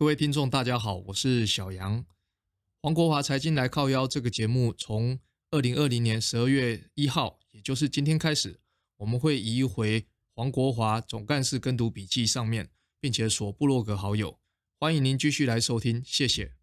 各位听众，大家好，我是小杨。黄国华财经来靠腰这个节目，从二零二零年十二月一号，也就是今天开始，我们会移回黄国华总干事跟读笔记上面，并且锁部落格好友。欢迎您继续来收听，谢谢。